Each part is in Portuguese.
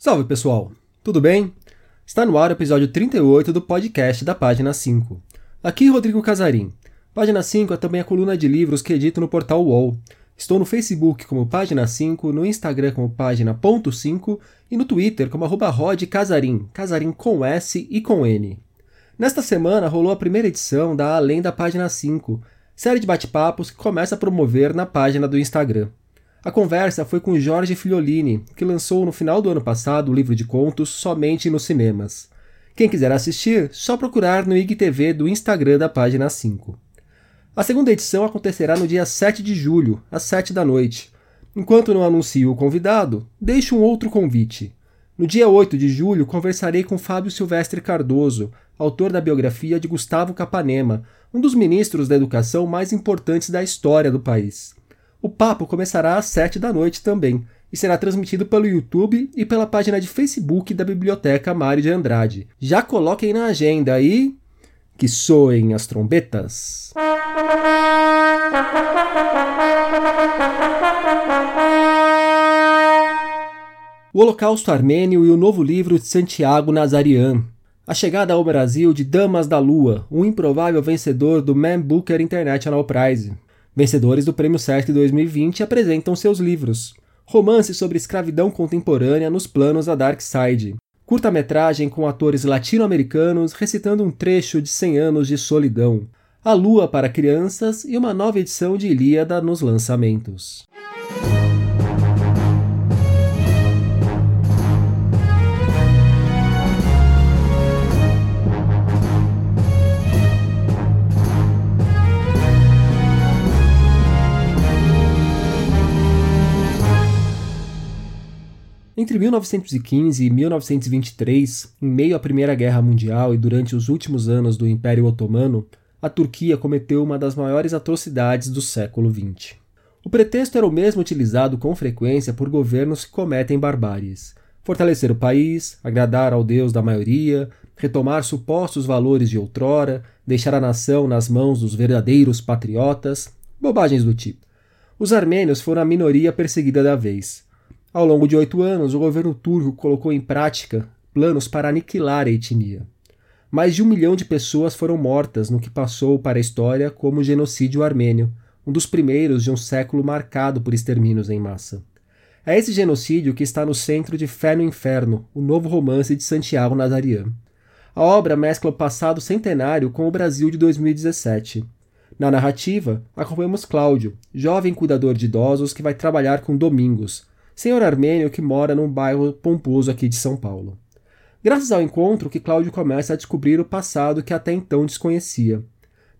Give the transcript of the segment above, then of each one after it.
Salve pessoal, tudo bem? Está no ar o episódio 38 do podcast da Página 5. Aqui Rodrigo Casarim. Página 5 é também a coluna de livros que edito no portal UOL. Estou no Facebook como Página 5, no Instagram como Página.5 e no Twitter como arroba Casarim, Casarim com S e com N. Nesta semana rolou a primeira edição da Além da Página 5, série de bate-papos que começa a promover na página do Instagram. A conversa foi com Jorge Filiolini, que lançou no final do ano passado o livro de contos somente nos cinemas. Quem quiser assistir, só procurar no IGTV do Instagram da página 5. A segunda edição acontecerá no dia 7 de julho, às 7 da noite. Enquanto não anuncio o convidado, deixo um outro convite. No dia 8 de julho, conversarei com Fábio Silvestre Cardoso, autor da biografia de Gustavo Capanema, um dos ministros da educação mais importantes da história do país. O papo começará às 7 da noite também e será transmitido pelo YouTube e pela página de Facebook da Biblioteca Mário de Andrade. Já coloquem na agenda aí que soem as trombetas. O Holocausto Armênio e o novo livro de Santiago Nazarian. A chegada ao Brasil de Damas da Lua, um improvável vencedor do Man Booker International Prize. Vencedores do Prêmio Sesc 2020 apresentam seus livros. Romance sobre escravidão contemporânea nos planos da Dark Side. Curta-metragem com atores latino-americanos recitando um trecho de 100 anos de solidão. A Lua para crianças e uma nova edição de Ilíada nos lançamentos. Entre 1915 e 1923, em meio à Primeira Guerra Mundial e durante os últimos anos do Império Otomano, a Turquia cometeu uma das maiores atrocidades do século XX. O pretexto era o mesmo utilizado com frequência por governos que cometem barbáries: fortalecer o país, agradar ao Deus da maioria, retomar supostos valores de outrora, deixar a nação nas mãos dos verdadeiros patriotas, bobagens do tipo. Os armênios foram a minoria perseguida da vez. Ao longo de oito anos, o governo turco colocou em prática planos para aniquilar a etnia. Mais de um milhão de pessoas foram mortas no que passou para a história como o genocídio armênio, um dos primeiros de um século marcado por extermínios em massa. É esse genocídio que está no centro de Fé no Inferno, o novo romance de Santiago Nazarian. A obra mescla o passado centenário com o Brasil de 2017. Na narrativa, acompanhamos Cláudio, jovem cuidador de idosos que vai trabalhar com Domingos, senhor armênio que mora num bairro pomposo aqui de São Paulo. Graças ao encontro que Cláudio começa a descobrir o passado que até então desconhecia.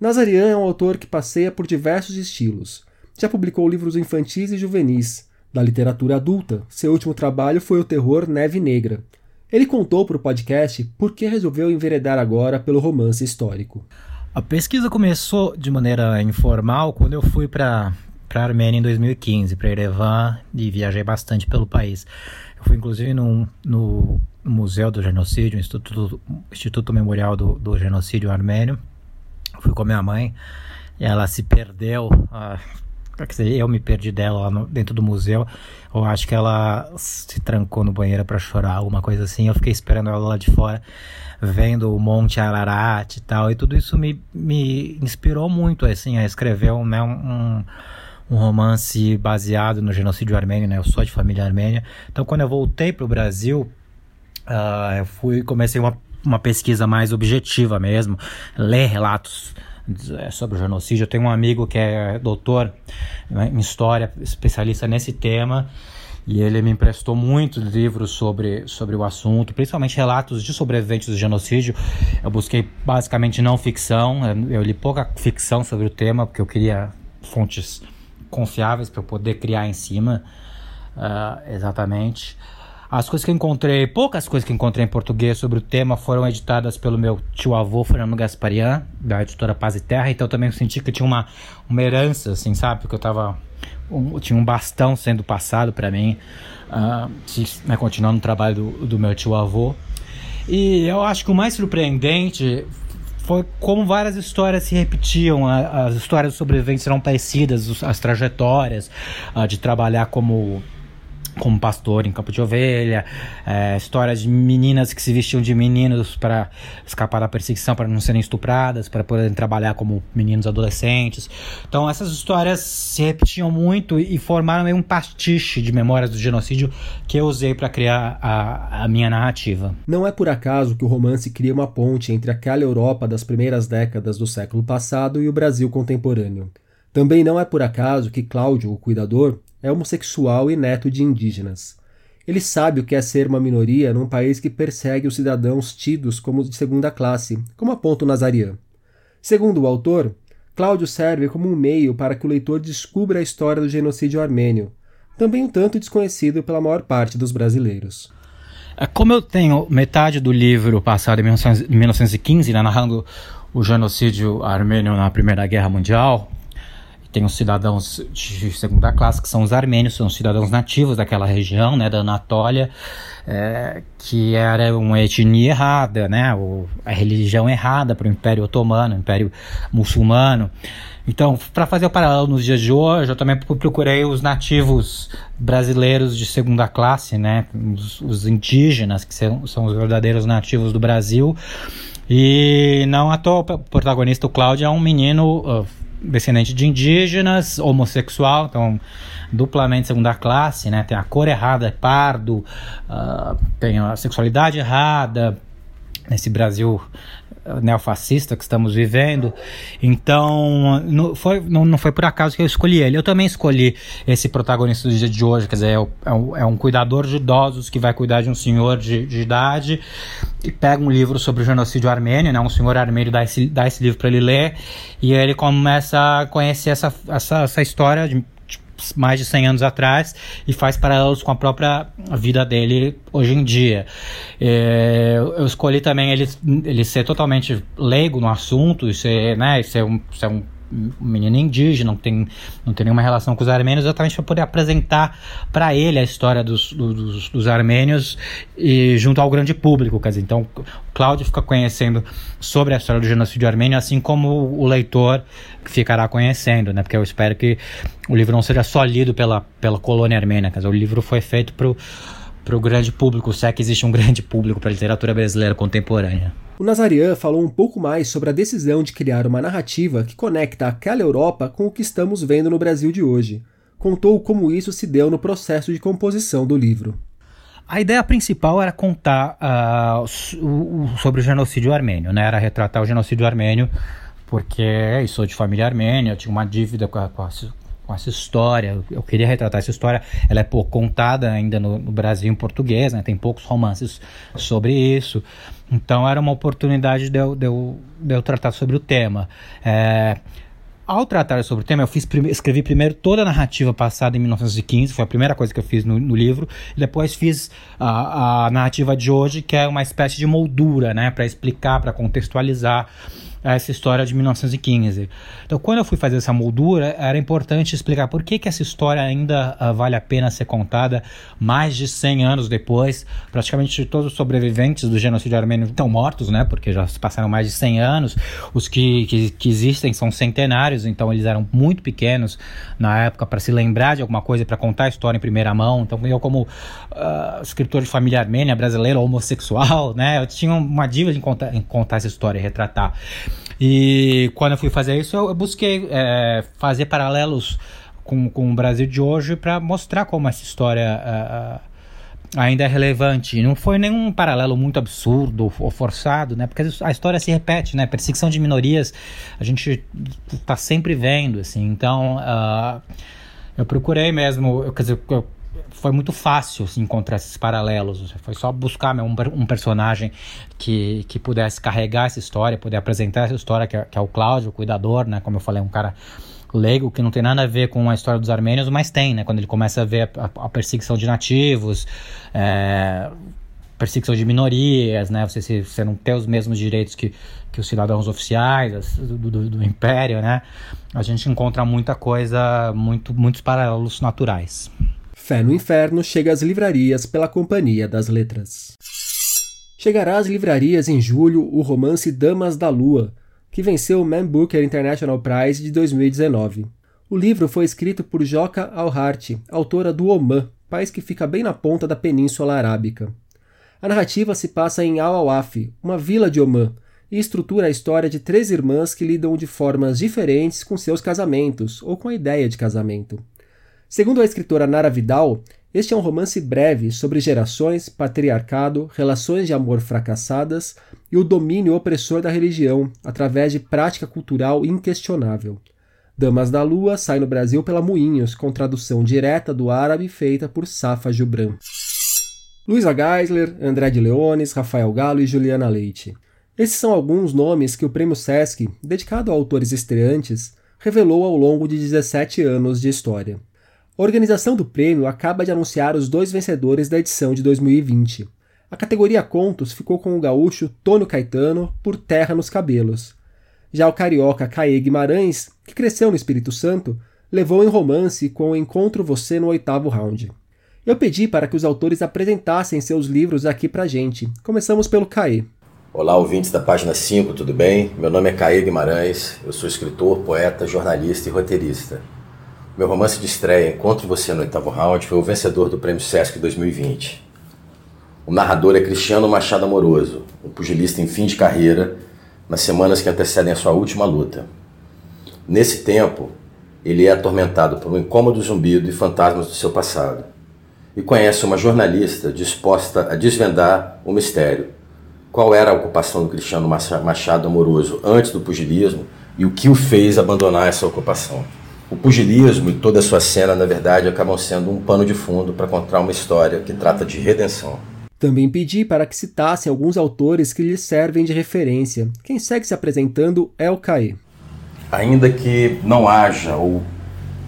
Nazarian é um autor que passeia por diversos estilos. Já publicou livros infantis e juvenis. Da literatura adulta, seu último trabalho foi o terror Neve Negra. Ele contou para o podcast por que resolveu enveredar agora pelo romance histórico. A pesquisa começou de maneira informal quando eu fui para para a Armênia em 2015, para Erevan, e viajei bastante pelo país. Eu fui inclusive no, no Museu do Genocídio, Instituto, Instituto Memorial do, do Genocídio Armênio. Fui com minha mãe, ela se perdeu. Ah, quer dizer, eu me perdi dela lá no, dentro do museu. Eu acho que ela se trancou no banheiro para chorar, alguma coisa assim. Eu fiquei esperando ela lá de fora, vendo o Monte Ararat e tal. E tudo isso me, me inspirou muito assim, a escrever né, um, um um romance baseado no genocídio armênio, né? Eu sou de família armênia. Então, quando eu voltei para o Brasil, uh, eu fui comecei uma, uma pesquisa mais objetiva mesmo, ler relatos é, sobre o genocídio. Eu tenho um amigo que é doutor em história, especialista nesse tema. E ele me emprestou muitos livros sobre, sobre o assunto, principalmente relatos de sobreviventes do genocídio. Eu busquei basicamente não ficção, eu li pouca ficção sobre o tema, porque eu queria fontes confiáveis para eu poder criar em cima. Uh, exatamente. As coisas que encontrei, poucas coisas que encontrei em português sobre o tema foram editadas pelo meu tio-avô, Fernando Gasparian, da editora Paz e Terra, então também senti que tinha uma, uma herança, assim, sabe? Porque eu tava. Um, tinha um bastão sendo passado para mim, uh, né, continuando o trabalho do, do meu tio-avô. E eu acho que o mais surpreendente foi como várias histórias se repetiam, as histórias dos sobreviventes eram parecidas, as trajetórias de trabalhar como como pastor em campo de ovelha, é, histórias de meninas que se vestiam de meninos para escapar da perseguição, para não serem estupradas, para poderem trabalhar como meninos adolescentes. Então essas histórias se repetiam muito e formaram meio um pastiche de memórias do genocídio que eu usei para criar a, a minha narrativa. Não é por acaso que o romance cria uma ponte entre aquela Europa das primeiras décadas do século passado e o Brasil contemporâneo. Também não é por acaso que Cláudio, o cuidador, é homossexual e neto de indígenas. Ele sabe o que é ser uma minoria num país que persegue os cidadãos tidos como de segunda classe, como aponta o Nazarian. Segundo o autor, Cláudio serve como um meio para que o leitor descubra a história do genocídio armênio, também um tanto desconhecido pela maior parte dos brasileiros. É, como eu tenho metade do livro passado em 1915, né, narrando o genocídio armênio na Primeira Guerra Mundial, tem os cidadãos de segunda classe, que são os armênios, são os cidadãos nativos daquela região, né, da Anatólia, é, que era uma etnia errada, né, a religião errada para o Império Otomano, Império Muçulmano. Então, para fazer o paralelo nos dias de hoje, eu também procurei os nativos brasileiros de segunda classe, né, os, os indígenas, que são, são os verdadeiros nativos do Brasil. E não à toa, o protagonista, o Cláudio, é um menino uh, descendente de indígenas, homossexual, então duplamente segunda classe, né? Tem a cor errada, é pardo, uh, tem a sexualidade errada, nesse Brasil neofascista que estamos vivendo. Então, não foi, não, não foi por acaso que eu escolhi ele. Eu também escolhi esse protagonista do dia de hoje, quer dizer, é, é, um, é um cuidador de idosos que vai cuidar de um senhor de, de, idade e pega um livro sobre o genocídio armênio, né? Um senhor armênio dá esse, dá esse livro para ele ler e ele começa a conhecer essa, essa, essa história de mais de 100 anos atrás e faz paralelos com a própria vida dele hoje em dia. É, eu escolhi também ele, ele ser totalmente leigo no assunto e ser, né, ser um, ser um um menino indígena, não tem, não tem nenhuma relação com os armênios, exatamente para poder apresentar para ele a história dos, dos, dos, armênios e junto ao grande público. Quer dizer, então, Cláudio fica conhecendo sobre a história do genocídio armênio, assim como o leitor ficará conhecendo, né? Porque eu espero que o livro não seja só lido pela, pela colônia armênia, quer dizer, o livro foi feito para para o grande público, se é que existe um grande público para a literatura brasileira contemporânea. O Nazarian falou um pouco mais sobre a decisão de criar uma narrativa que conecta aquela Europa com o que estamos vendo no Brasil de hoje. Contou como isso se deu no processo de composição do livro. A ideia principal era contar uh, sobre o genocídio armênio, né? Era retratar o genocídio armênio, porque eu sou de família armênia, eu tinha uma dívida com a, com a, com essa história. Eu queria retratar essa história. Ela é pouco contada ainda no, no Brasil em português, né? tem poucos romances sobre isso. Então era uma oportunidade de eu, de eu, de eu tratar sobre o tema. É, ao tratar sobre o tema, eu fiz, escrevi primeiro toda a narrativa passada em 1915, foi a primeira coisa que eu fiz no, no livro, depois fiz a, a narrativa de hoje, que é uma espécie de moldura, né, para explicar, para contextualizar essa história de 1915. Então, quando eu fui fazer essa moldura, era importante explicar por que, que essa história ainda uh, vale a pena ser contada mais de 100 anos depois. Praticamente todos os sobreviventes do genocídio armênio estão mortos, né? Porque já se passaram mais de 100 anos. Os que, que, que existem são centenários, então eles eram muito pequenos na época para se lembrar de alguma coisa, para contar a história em primeira mão. Então, eu, como uh, escritor de família armênia, brasileiro, homossexual, né? Eu tinha uma dívida em contar, em contar essa história e retratar. E quando eu fui fazer isso, eu, busquei é, fazer paralelos com, com o Brasil de hoje para mostrar como essa história uh, ainda é relevante. Não foi nenhum paralelo muito absurdo ou forçado, né? Porque a história se repete, né? Perseguição de minorias a gente está sempre vendo, assim. Então, uh, eu procurei mesmo, eu, quer dizer, eu foi muito fácil assim, encontrar esses paralelos. Foi só buscar um, um, personagem que, que pudesse carregar essa história, poder apresentar essa história, que é, que é, o Cláudio, o cuidador, né? Como eu falei, um cara leigo que não tem nada a ver com a história dos armênios, mas tem, né? Quando ele começa a ver a, a perseguição de nativos, é, perseguição de minorias, né? Você, você não ter os mesmos direitos que, que os cidadãos oficiais do, do, do império, né? A gente encontra muita coisa, muito, muitos paralelos naturais. Fé no Inferno chega às livrarias pela Companhia das Letras. Chegará às livrarias em julho o romance Damas da Lua, que venceu o Man Booker International Prize de 2019. O livro foi escrito por Joca Alhart, autora do Oman, país que fica bem na ponta da Península Arábica. A narrativa se passa em Al-Awaf, uma vila de Omã, e estrutura a história de três irmãs que lidam de formas diferentes com seus casamentos ou com a ideia de casamento. Segundo a escritora Nara Vidal, este é um romance breve sobre gerações, patriarcado, relações de amor fracassadas e o domínio opressor da religião através de prática cultural inquestionável. Damas da Lua sai no Brasil pela Moinhos, com tradução direta do árabe feita por Safa Jubran. Luísa Geisler, André de Leones, Rafael Galo e Juliana Leite. Esses são alguns nomes que o Prêmio Sesc, dedicado a autores estreantes, revelou ao longo de 17 anos de história. A organização do prêmio acaba de anunciar os dois vencedores da edição de 2020. A categoria Contos ficou com o gaúcho Tônio Caetano por Terra nos Cabelos. Já o carioca Caê Guimarães, que cresceu no Espírito Santo, levou em romance com Encontro Você no oitavo round. Eu pedi para que os autores apresentassem seus livros aqui pra gente. Começamos pelo Caê. Olá, ouvintes da página 5, tudo bem? Meu nome é Caê Guimarães, eu sou escritor, poeta, jornalista e roteirista. Meu romance de estreia, Encontro Você no Oitavo Round, foi o vencedor do Prêmio Sesc 2020. O narrador é Cristiano Machado Amoroso, um pugilista em fim de carreira, nas semanas que antecedem a sua última luta. Nesse tempo, ele é atormentado por um incômodo zumbido e fantasmas do seu passado. E conhece uma jornalista disposta a desvendar o mistério. Qual era a ocupação do Cristiano Machado Amoroso antes do pugilismo e o que o fez abandonar essa ocupação? O pugilismo e toda a sua cena, na verdade, acabam sendo um pano de fundo para contar uma história que trata de redenção. Também pedi para que citassem alguns autores que lhes servem de referência. Quem segue se apresentando é o Caê. Ainda que não haja ou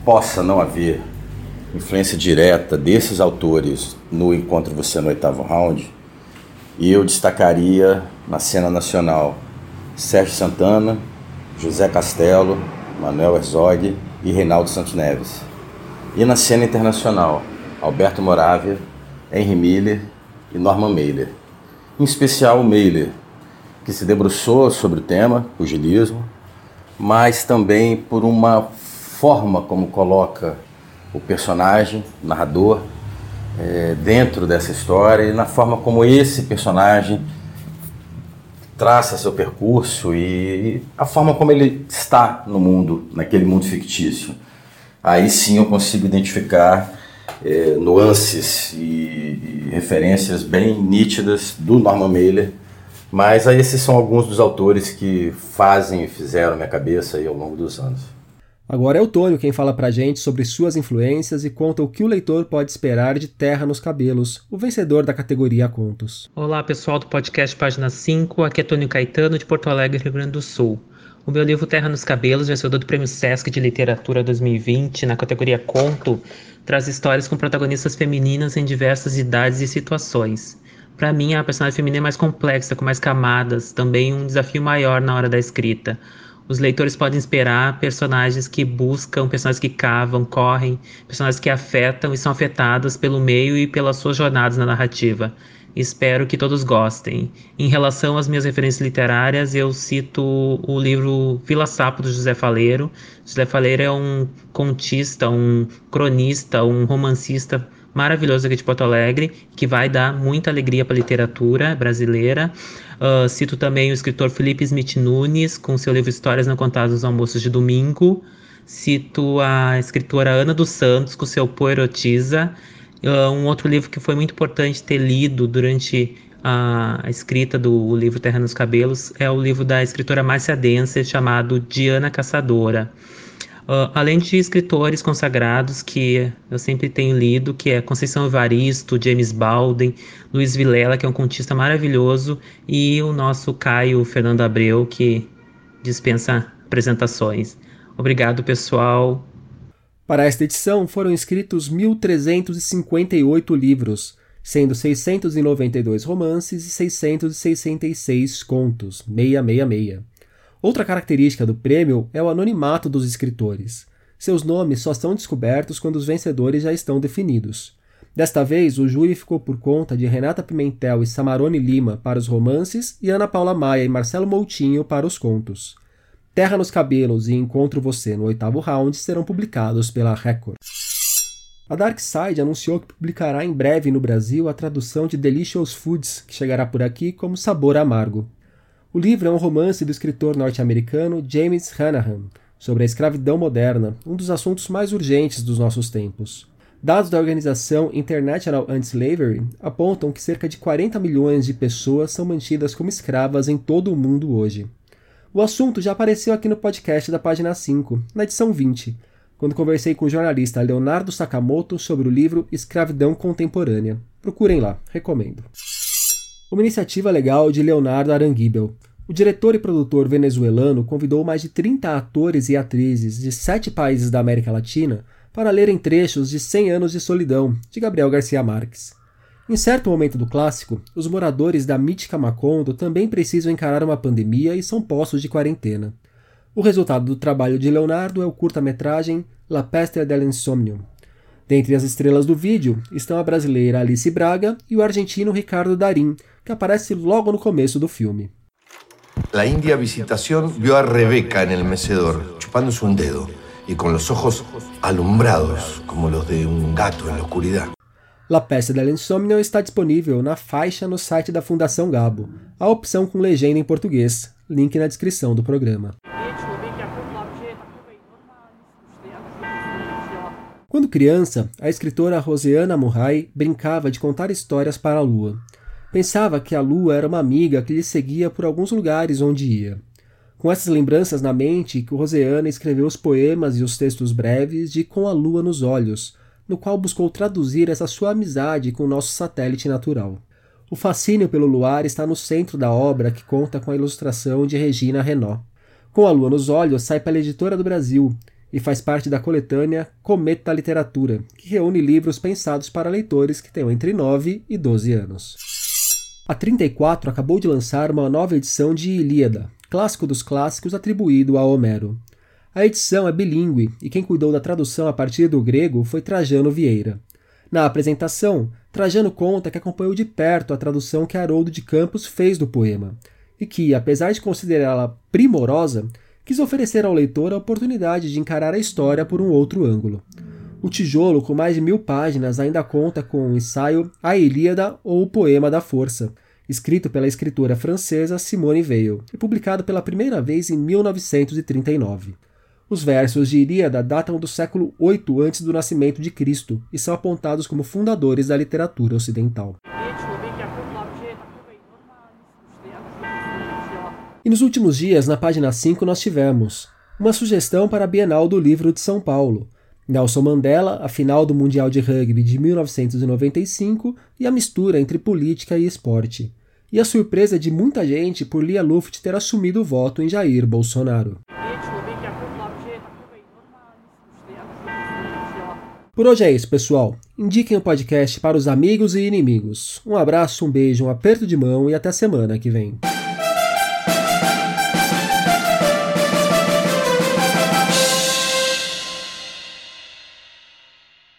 possa não haver influência direta desses autores no Encontro Você no Oitavo Round, eu destacaria na cena nacional Sérgio Santana, José Castelo, Manuel Herzog e Reinaldo Santos Neves. E na cena internacional, Alberto Moravia, Henry Miller e Norman Mailer. Em especial o Mailer, que se debruçou sobre o tema, o gilismo, mas também por uma forma como coloca o personagem, o narrador, é, dentro dessa história e na forma como esse personagem traça seu percurso e a forma como ele está no mundo, naquele mundo fictício. Aí sim eu consigo identificar é, nuances e, e, referências bem nítidas do Norman Mailer, mas aí esses são alguns dos autores que fazem e fizeram minha cabeça aí ao longo dos anos. Agora é o Tônio quem fala pra gente sobre suas influências e conta o que o leitor pode esperar de Terra nos Cabelos, o vencedor da categoria Contos. Olá pessoal do podcast Página 5, aqui é Tônio Caetano de Porto Alegre, Rio Grande do Sul. O meu livro Terra nos Cabelos, vencedor do Prêmio Sesc de Literatura 2020, na categoria Conto, traz histórias com protagonistas femininas em diversas idades e situações. Para mim, a personagem feminina é mais complexa, com mais camadas, também um desafio maior na hora da escrita os leitores podem esperar personagens que buscam, personagens que cavam, correm, personagens que afetam e são afetados pelo meio e pelas suas jornadas na narrativa. Espero que todos gostem. Em relação às minhas referências literárias, eu cito o livro Vila Sapo, do José Faleiro. José Faleiro é um contista, um cronista, um romancista maravilhoso aqui de Porto Alegre, que vai dar muita alegria para a literatura brasileira. Uh, cito também o escritor Felipe Smith Nunes, com seu livro Histórias Não Contadas nos Almoços de Domingo. Cito a escritora Ana dos Santos, com seu Poerotiza. Uh, um outro livro que foi muito importante ter lido durante a, a escrita do livro Terra nos Cabelos é o livro da escritora Márcia Denser, chamado Diana Caçadora. Uh, além de escritores consagrados que eu sempre tenho lido, que é Conceição Evaristo, James Baldwin, Luiz Vilela, que é um contista maravilhoso, e o nosso Caio Fernando Abreu, que dispensa apresentações. Obrigado, pessoal. Para esta edição foram escritos 1.358 livros, sendo 692 romances e 666 contos, 666. Outra característica do prêmio é o anonimato dos escritores. Seus nomes só são descobertos quando os vencedores já estão definidos. Desta vez, o júri ficou por conta de Renata Pimentel e Samarone Lima para os romances e Ana Paula Maia e Marcelo Moutinho para os contos. Terra nos Cabelos e Encontro Você no oitavo round serão publicados pela Record. A Dark Side anunciou que publicará em breve no Brasil a tradução de Delicious Foods, que chegará por aqui como Sabor Amargo. O livro é um romance do escritor norte-americano James Hanahan sobre a escravidão moderna, um dos assuntos mais urgentes dos nossos tempos. Dados da organização International Anti-Slavery apontam que cerca de 40 milhões de pessoas são mantidas como escravas em todo o mundo hoje. O assunto já apareceu aqui no podcast da página 5, na edição 20, quando conversei com o jornalista Leonardo Sakamoto sobre o livro Escravidão Contemporânea. Procurem lá, recomendo. Uma iniciativa legal de Leonardo Aranguibel. O diretor e produtor venezuelano convidou mais de 30 atores e atrizes de sete países da América Latina para lerem trechos de 100 anos de solidão, de Gabriel Garcia Marques. Em certo momento do clássico, os moradores da mítica Macondo também precisam encarar uma pandemia e são postos de quarentena. O resultado do trabalho de Leonardo é o curta-metragem La Peste del Insomnio. Dentre as estrelas do vídeo estão a brasileira Alice Braga e o argentino Ricardo Darín, que aparece logo no começo do filme. La India Visitación vio a Rebeca en el mecedor, chupándose un dedo y con los ojos alumbrados como los de un gato en la oscuridad. La Peste del Insomnio está disponível na faixa no site da Fundação Gabo, a opção com legenda em português, link na descrição do programa. Quando criança, a escritora Roseana Murray brincava de contar histórias para a lua. Pensava que a lua era uma amiga que lhe seguia por alguns lugares onde ia. Com essas lembranças na mente, que Roseana escreveu os poemas e os textos breves de Com a Lua nos Olhos, no qual buscou traduzir essa sua amizade com o nosso satélite natural. O fascínio pelo luar está no centro da obra que conta com a ilustração de Regina Renault. Com a Lua nos Olhos sai pela editora do Brasil e faz parte da coletânea Cometa Literatura, que reúne livros pensados para leitores que tenham entre 9 e 12 anos. A 34 acabou de lançar uma nova edição de Ilíada, clássico dos clássicos atribuído a Homero. A edição é bilíngue e quem cuidou da tradução a partir do grego foi Trajano Vieira. Na apresentação, Trajano conta que acompanhou de perto a tradução que Haroldo de Campos fez do poema e que, apesar de considerá-la primorosa, quis oferecer ao leitor a oportunidade de encarar a história por um outro ângulo. O tijolo, com mais de mil páginas, ainda conta com o ensaio A Ilíada ou o Poema da Força, escrito pela escritora francesa Simone Weil e publicado pela primeira vez em 1939. Os versos de Ilíada datam do século VIII antes do nascimento de Cristo e são apontados como fundadores da literatura ocidental. E nos últimos dias, na página 5, nós tivemos uma sugestão para a Bienal do Livro de São Paulo, Nelson Mandela, a final do Mundial de Rugby de 1995 e a mistura entre política e esporte. E a surpresa de muita gente por Lia Luft ter assumido o voto em Jair Bolsonaro. Por hoje é isso, pessoal. Indiquem o podcast para os amigos e inimigos. Um abraço, um beijo, um aperto de mão e até semana que vem.